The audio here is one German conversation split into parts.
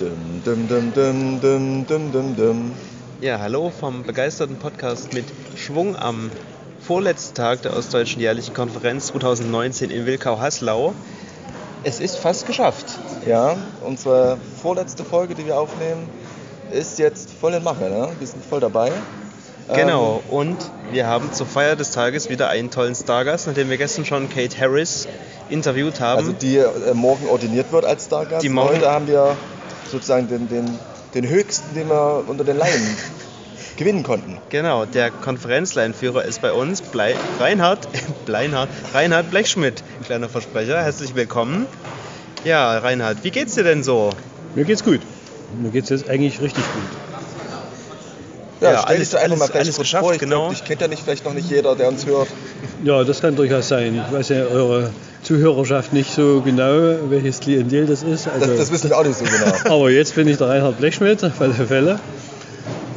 Dum, dum, dum, dum, dum, dum, dum, dum. Ja, hallo vom begeisterten Podcast mit Schwung am vorletzten Tag der Ostdeutschen Jährlichen Konferenz 2019 in Wilkau-Haslau. Es ist fast geschafft. Ja, unsere vorletzte Folge, die wir aufnehmen, ist jetzt voll in Mache. Ne? Wir sind voll dabei. Genau, und wir haben zur Feier des Tages wieder einen tollen Stargast, nachdem wir gestern schon Kate Harris interviewt haben. Also die äh, morgen ordiniert wird als Stargast. Die morgen- Heute haben wir sozusagen den, den, den höchsten, den wir unter den Laien gewinnen konnten. Genau, der Konferenzleinführer ist bei uns, Blei, Reinhard, Bleinhard, Reinhard Blechschmidt, kleiner Versprecher. Herzlich willkommen. Ja, Reinhard, wie geht's dir denn so? Mir geht's gut. Mir geht's jetzt eigentlich richtig gut. Ja, Ja, stell alles- einfach mal alles- gleich alles geschafft, vor. Ich genau. glaub, dich kennt ja nicht, vielleicht noch nicht jeder, der uns hört. Ja, das kann durchaus sein. Ich weiß ja eure Zuhörerschaft nicht so genau, welches Klientel das ist. Das, Also, das wissen wir auch nicht so genau. aber jetzt bin ich der Reinhard Blechschmidt, auf alle Fälle.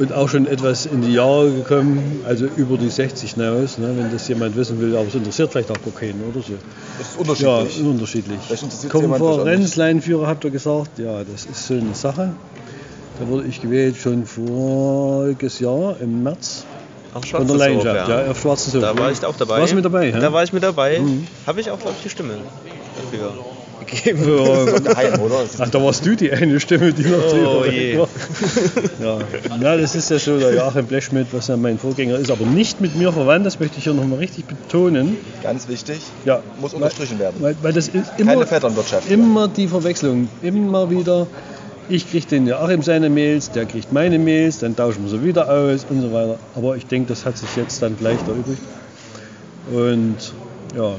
Und auch schon etwas in die Jahre gekommen, also über die 60 hinaus, ne, wenn das jemand wissen will. Aber es interessiert vielleicht auch gar keinen oder so. Das ist Ja, unterschiedlich. unterschiedlich. Interessiert's jemand, Konferenzleinführer habt ihr gesagt, ja, das ist so eine Sache. Da wurde ich gewählt schon voriges Jahr im März Auf von der Leidenschaft, ja. auf Schwarzen Sof. Da war ich auch dabei. Warst du mit dabei? Ja? Da war ich mit dabei. Mhm. Habe ich auch, glaube ich, die Stimme dafür gegeben. Ja, oder? Ach, da warst du die eine Stimme, die noch Oh drüber je. war. Ja. Na, das ist ja so der Joachim Blechschmidt, was ja mein Vorgänger ist, aber nicht mit mir verwandt, das möchte ich hier nochmal richtig betonen. ganz wichtig. Ja, Muss unterstrichen werden. Weil, weil das ist immer, Keine Vetternwirtschaft. immer die Verwechslung, immer wieder. Ich kriege den Joachim seine Mails, der kriegt meine Mails, dann tauschen wir sie wieder aus und so weiter. Aber ich denke, das hat sich jetzt dann gleich erübrigt. Und ja,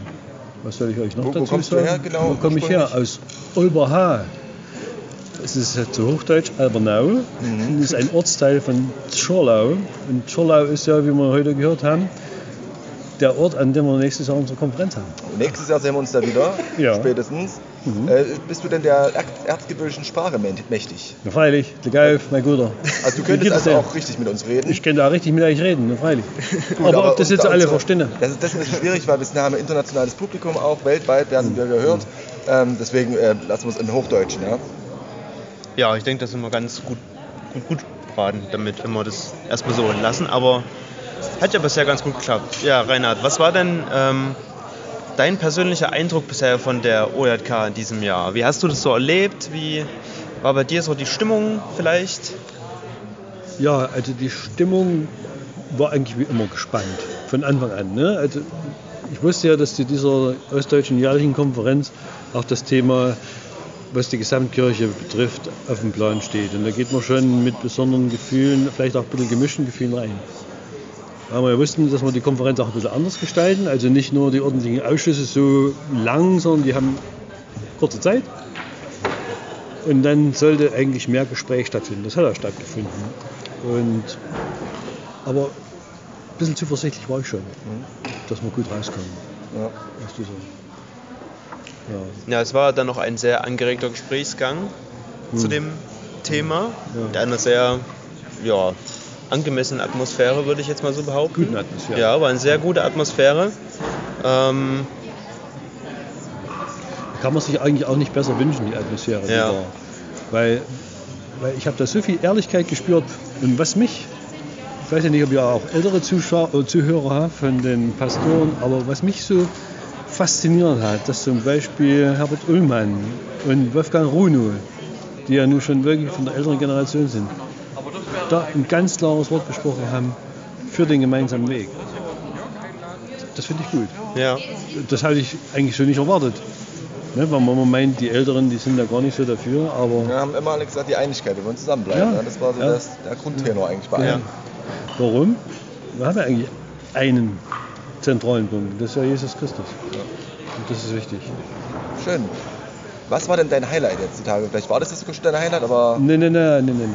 was soll ich euch noch Wo- wo dazu du sagen? her, genau, Wo komme ich her? Aus Olberha. Es ist ja zu Hochdeutsch Albernau. Mhm. Das ist ein Ortsteil von Schorlau. Und Schorlau ist ja, wie wir heute gehört haben, der Ort, an dem wir nächstes Jahr unsere Konferenz haben. Nächstes Jahr sehen wir uns da wieder, Ja. spätestens. Mhm. Äh, bist du denn der erz- erzgebirgischen Sprache mä- mächtig? Ja, freilich, der Geif, mein Guter. Also du könntest also auch richtig mit uns reden. Ich kann da richtig mit euch reden, ja, freilich. Gut, aber, ob das jetzt alle verstehen. Das ist, das ist ein bisschen schwierig, weil wir sind- haben ein internationales Publikum auch, weltweit werden wir gehört. Ähm, deswegen äh, lassen wir es in Hochdeutschen. Ja? Ja, ich denke, das sind wir ganz gut, gut, gut beraten damit, wenn wir das erstmal so lassen. Aber hat ja bisher ganz gut geklappt. Ja, Reinhard, was war denn ähm, dein persönlicher Eindruck bisher von der OJK in diesem Jahr? Wie hast du das so erlebt? Wie war bei dir so die Stimmung vielleicht? Ja, also die Stimmung war eigentlich wie immer gespannt, von Anfang an. Ne? Also ich wusste ja, dass zu dieser Ostdeutschen Jährlichen Konferenz auch das Thema, was die Gesamtkirche betrifft, auf dem Plan steht. Und da geht man schon mit besonderen Gefühlen, vielleicht auch ein bisschen gemischten Gefühlen rein. Weil wir ja wussten, dass wir die Konferenz auch ein bisschen anders gestalten. Also nicht nur die ordentlichen Ausschüsse so lang, sondern die haben kurze Zeit. Und dann sollte eigentlich mehr Gespräch stattfinden. Das hat auch stattgefunden. Und, aber ein bisschen zuversichtlich war ich schon, dass wir gut rauskommen. Ja. Weißt du so. Ja. Ja, es war dann noch ein sehr angeregter Gesprächsgang zu dem Thema. Ja. Mit einer sehr ja, angemessenen Atmosphäre, würde ich jetzt mal so behaupten. Guten Atmosphäre. Ja, war eine sehr gute Atmosphäre. Ähm, Kann man sich eigentlich auch nicht besser wünschen, die Atmosphäre. die Ja. war. Weil, weil ich habe da so viel Ehrlichkeit gespürt. Und was mich, ich weiß ja nicht, ob ihr auch ältere Zuschauer, äh, Zuhörer habt von den Pastoren, aber was mich so fasziniert hat, dass zum Beispiel Herbert Ullmann und Wolfgang Runo, die ja nun schon wirklich von der älteren Generation sind, da ein ganz klares Wort gesprochen haben für den gemeinsamen Weg. Das finde ich gut. ja. Das hatte ich eigentlich so nicht erwartet. Ne, weil man meint, die Älteren, die sind da gar nicht so dafür, aber Wir haben immer alle gesagt, die Einigkeit, wir wollen zusammenbleiben. Ja. Ja. Das war so Ja. das, der Grundtenor eigentlich bei Ja. allen. warum? Wir haben ja eigentlich einen zentralen Punkt, das ist ja Jesus Christus. Und das ist wichtig. Schön. Was war denn dein Highlight jetzt die Tage? Vielleicht war das jetzt sogar schon dein Highlight, aber Nee, nee, nee, nee, nee, nee.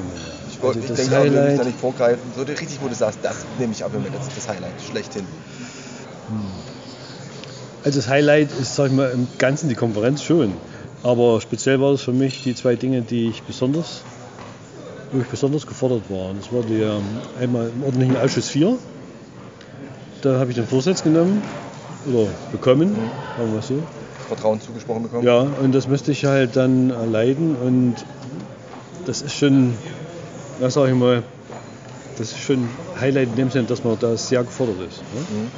Ich, wollte, Also ich denke wir müssen da Highlight, nicht vorgreifen. So richtig, wo du sagst, das nehme ich ab mit, das ist das Highlight, schlechthin. also das Highlight ist, sag ich mal, im Ganzen die Konferenz schon. Aber speziell war das für mich die zwei Dinge, die ich besonders, wo ich besonders gefordert war. Das war die, ähm, einmal im ordentlichen Ausschuss 4. Da habe ich den Vorsitz genommen oder bekommen, sagen wir so. Vertrauen zugesprochen bekommen. Ja, und das müsste ich halt dann leiten und das ist schon, was sag ich mal, das ist schon ein Highlight in dem Sinne, dass man da sehr gefordert ist. Ne?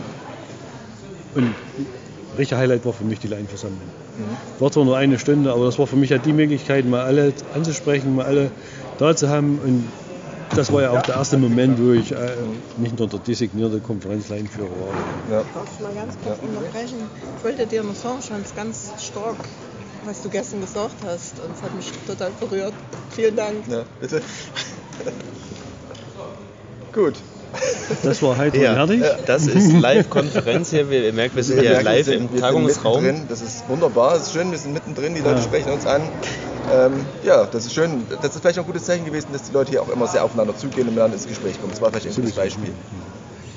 Und richtig Highlight war für mich die Laienversammlung. War zwar nur eine Stunde, aber das war für mich halt die Möglichkeit, mal alle anzusprechen, mal alle da zu haben. Und das war ja auch der erste Moment, wo ich äh, nicht nur der designierte Konferenzleinführer war. Ja. Darf ich mal ganz kurz unterbrechen? Ich wollte dir noch sagen, ich fand es ganz stark, was du gestern gesagt hast. Und es hat mich total berührt. Vielen Dank. Ja, bitte. Gut. Das war heiter Ja, und herrlich. das ist Live-Konferenz hier. Wir, ihr merkt, wir sind ja merken, live im sind- wir Tagungsraum. Das ist wunderbar, es ist schön, wir sind mittendrin, die Leute sprechen uns an. Ähm, ja, das ist schön. Das ist vielleicht auch ein gutes Zeichen gewesen, dass die Leute hier auch immer sehr aufeinander zugehen und miteinander ins Gespräch kommen. Das war vielleicht ein gutes Beispiel.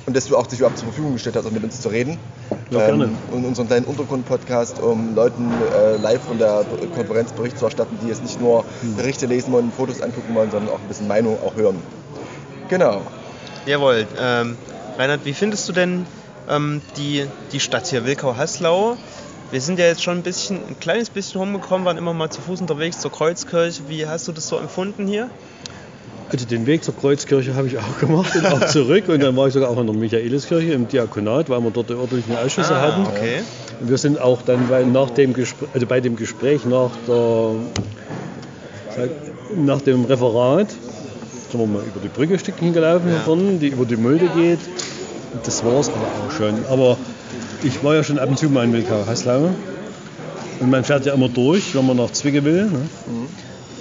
Und dass du auch dich überhaupt zur Verfügung gestellt hast, um mit uns zu reden. Ja, gerne. und unseren kleinen Untergrund-Podcast, um Leuten äh, live von der Konferenz Bericht zu erstatten, die jetzt nicht nur Hm. Berichte lesen wollen, Fotos angucken wollen, sondern auch ein bisschen Meinung auch hören. Genau. Jawohl. Ähm, Reinhard, wie findest du denn ähm, die, die Stadt hier, Wilkau-Haslau? Wir sind ja jetzt schon ein bisschen, ein kleines bisschen rumgekommen, waren immer mal zu Fuß unterwegs zur Kreuzkirche. Wie hast du das so empfunden hier? Also den Weg zur Kreuzkirche habe ich auch gemacht und auch zurück. Und dann war ich sogar auch in der Michaeliskirche im Diakonat, weil wir dort die örtlichen Ausschüsse hatten. Ah, okay. Und wir sind auch dann weil nach dem Gespräch, also bei dem Gespräch nach, der, nach dem Referat sind wir mal über die Brücke ein Stückchen gelaufen Ja. vorne, die über die Mulde geht. Das war es aber auch schon. Aber ich war ja schon ab und zu mal in Wilkau-Haslau. Und man fährt ja immer durch, wenn man nach Zwicke will. Ne?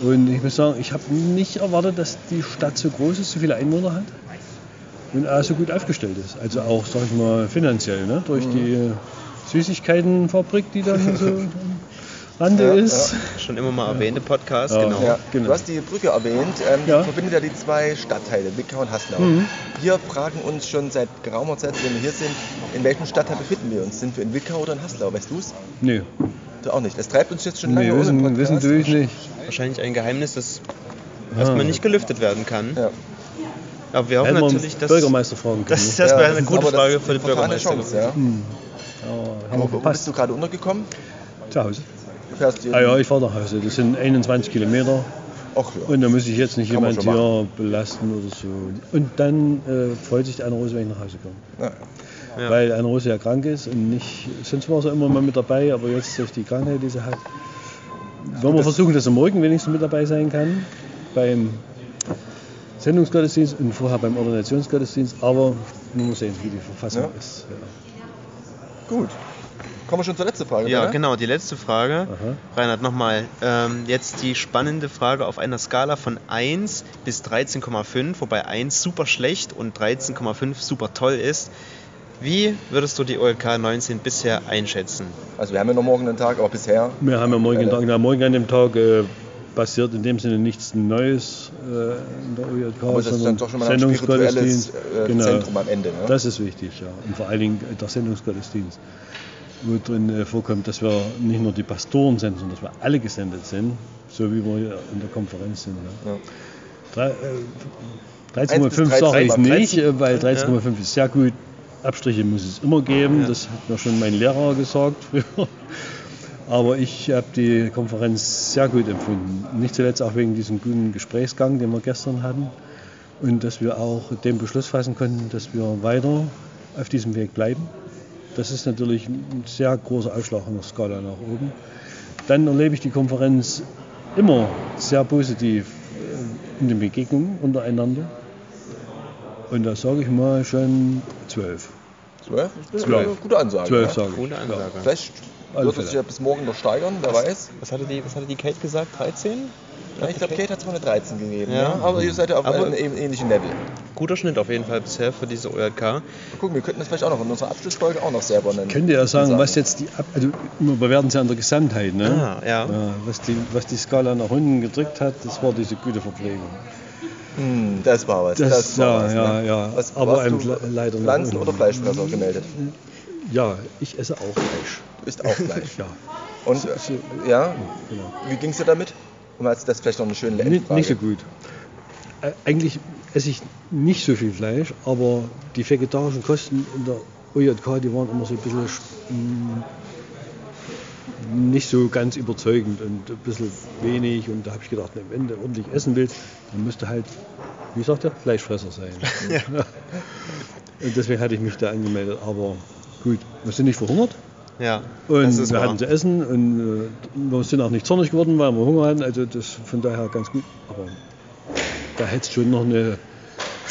Und ich muss sagen, ich habe nicht erwartet, dass die Stadt so groß ist, so viele Einwohner hat und auch so gut aufgestellt ist. Also auch, sag ich mal, finanziell, ne? durch die Süßigkeitenfabrik, die da hier so am Rande Ja, ist. Schon immer mal erwähnte Podcast, Ja. genau. Ja, genau. Du hast die Brücke erwähnt, ähm, Ja. die verbindet ja die zwei Stadtteile, Wickau und Haslau. Mhm. Wir fragen uns schon seit geraumer Zeit, wenn wir hier sind, in welchem Stadtteil befinden wir uns? Sind wir in Wickau oder in Haslau? Weißt du es? Nee, Du auch nicht. Das treibt uns jetzt schon lange nee wissen, wissen tue ich nicht. Wahrscheinlich ein Geheimnis, das erstmal nicht gelüftet werden kann. Ja. Aber wir hoffen natürlich, den dass. Bürgermeister fragen können. Das ist erstmal Ja, eine ist gute das Frage für den Bürgermeister. Chance, ja. ja, haben wir Aber wo bist du gerade untergekommen? Zu Hause. Du fährst hier. Ah ja, ich fahre nach Hause. Das sind 21 Kilometer. Ach ja. Und da muss ich jetzt nicht Kann man jemand hier belasten oder so. Und dann äh, freut sich Anna Rose, wenn ich nach Hause komme. Ja. Ja. Weil Anna Rose ja krank ist und nicht, sonst war sie immer mal mit dabei, aber jetzt durch die Krankheit, die sie hat, wollen wir versuchen, dass sie morgen wenigstens mit dabei sein kann. Beim Sendungsgottesdienst und vorher beim Ordinationsgottesdienst. Aber man muss sehen, wie die Verfassung Ja. ist. Ja. Gut. Kommen wir schon zur letzten Frage. Ja, oder? genau, die letzte Frage. Aha. Reinhard, nochmal. Ähm, jetzt die spannende Frage auf einer Skala von 1 bis 13,5, wobei 1 super schlecht und 13,5 super toll ist. Wie würdest du die OLK 19 bisher einschätzen? Also wir haben ja noch morgen einen Tag, aber bisher. Wir haben ja morgen, Eine- Tag, na, morgen an dem Tag äh, passiert in dem Sinne nichts Neues äh, in der OJK, Aber das ist dann sondern doch schon mal ein spirituelles äh, Genau. Zentrum am Ende. Ne? Das ist wichtig, ja. Und vor allen Dingen der Sendungsgottesdienst, wo drin äh, vorkommt, dass wir nicht nur die Pastoren senden, sondern dass wir alle gesendet sind, so wie wir hier in der Konferenz sind. Ja. Ja. Drei- äh, 13,5 bis sage ich 13,5. nicht, äh, weil 13,5 ist sehr gut. Abstriche muss es immer geben, Ja. das hat mir schon mein Lehrer gesagt früher. Aber ich habe die Konferenz sehr gut empfunden. Nicht zuletzt auch wegen diesem guten Gesprächsgang, den wir gestern hatten. Und dass wir auch den Beschluss fassen konnten, dass wir weiter auf diesem Weg bleiben. Das ist natürlich ein sehr großer Ausschlag in der Skala nach oben. Dann erlebe ich die Konferenz immer sehr positiv äh, in den Begegnungen untereinander. Und da sage ich mal schon zwölf. Zwölf? Das ist Zwölf. eine gute Ansage. Zwölf ja. sage ich. Gute Ansage. Vielleicht Alle wird es Fälle. sich ja bis morgen noch steigern, wer weiß. Was hatte die, was hatte die Kate gesagt? 13? Ja, ich glaube, Kate hat es mal eine 13 gegeben. Ja. Ja. Aber ihr seid ja auf Aber- einem ähn- ähnlichen Level. Guter Schnitt auf jeden Fall bisher für diese OLK. Mal gucken, wir könnten das vielleicht auch noch in unserer Abschlussfolge auch noch selber nennen. Könnt ihr ja sagen, was jetzt die, Ab also wir bewerten es ja an der Gesamtheit, ne? Ah, ja. was, die, was die Skala nach unten gedrückt hat, das war diese gute Hm, das war was. Das- war ja, was, ja, ne? ja. Was, Aber le- leider Pflanzen- oder Fleischfresser gemeldet? Ja, ich esse auch Fleisch. Du isst auch Fleisch. Ja, Und ja, genau. wie ging es dir damit? Und als das vielleicht noch eine schöne Endfrage. nicht so gut. Äh, Eigentlich esse ich nicht so viel Fleisch, aber die vegetarischen Kosten in der OJK, die waren immer so ein bisschen, sch- mh, nicht so ganz überzeugend und ein bisschen wenig. Und da habe ich gedacht, wenn du ordentlich essen willst, dann musst du halt, wie sagt er, Fleischfresser sein. und deswegen hatte ich mich da angemeldet. Aber gut, wir sind nicht verhungert. Ja, Und das ist wir wahr. hatten zu essen und äh, wir sind auch nicht zornig geworden, weil wir Hunger hatten. Also das von daher ganz gut. Aber da hätte es schon noch eine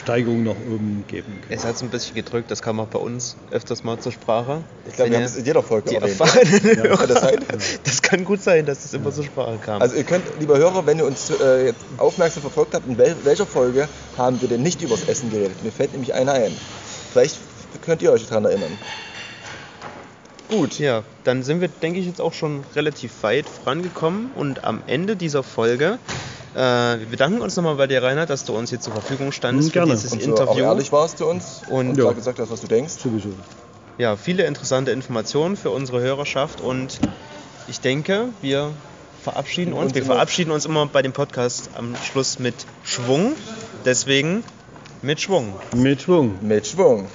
Steigerung nach oben geben können. Es hat es ein bisschen gedrückt, das kam auch bei uns öfters mal zur Sprache. Ich glaube, wir haben es in jeder Folge die erwähnt. erfahrenen Kann Hörer. das sein? Das kann gut sein, dass das immer zur Sprache kam. Also ihr könnt, lieber Hörer, wenn ihr uns äh, jetzt aufmerksam verfolgt habt, in wel welcher Folge haben wir denn nicht übers Essen geredet? Mir fällt nämlich einer ein. Vielleicht könnt ihr euch daran erinnern. Gut. Ja, dann sind wir, denke ich, jetzt auch schon relativ weit vorangekommen und am Ende dieser Folge. Äh, wir bedanken uns nochmal bei dir, Reinhard, dass du uns hier zur Verfügung standest gerne. für dieses Und so auch Interview. ehrlich warst zu uns Und- und Ja. klar gesagt hast, was du denkst. Sowieso. Ja, viele interessante Informationen für unsere Hörerschaft und ich denke, wir verabschieden uns. Und Wir verabschieden uns immer bei dem Podcast am Schluss mit Schwung. Deswegen mit Schwung. Mit Schwung. Mit Schwung.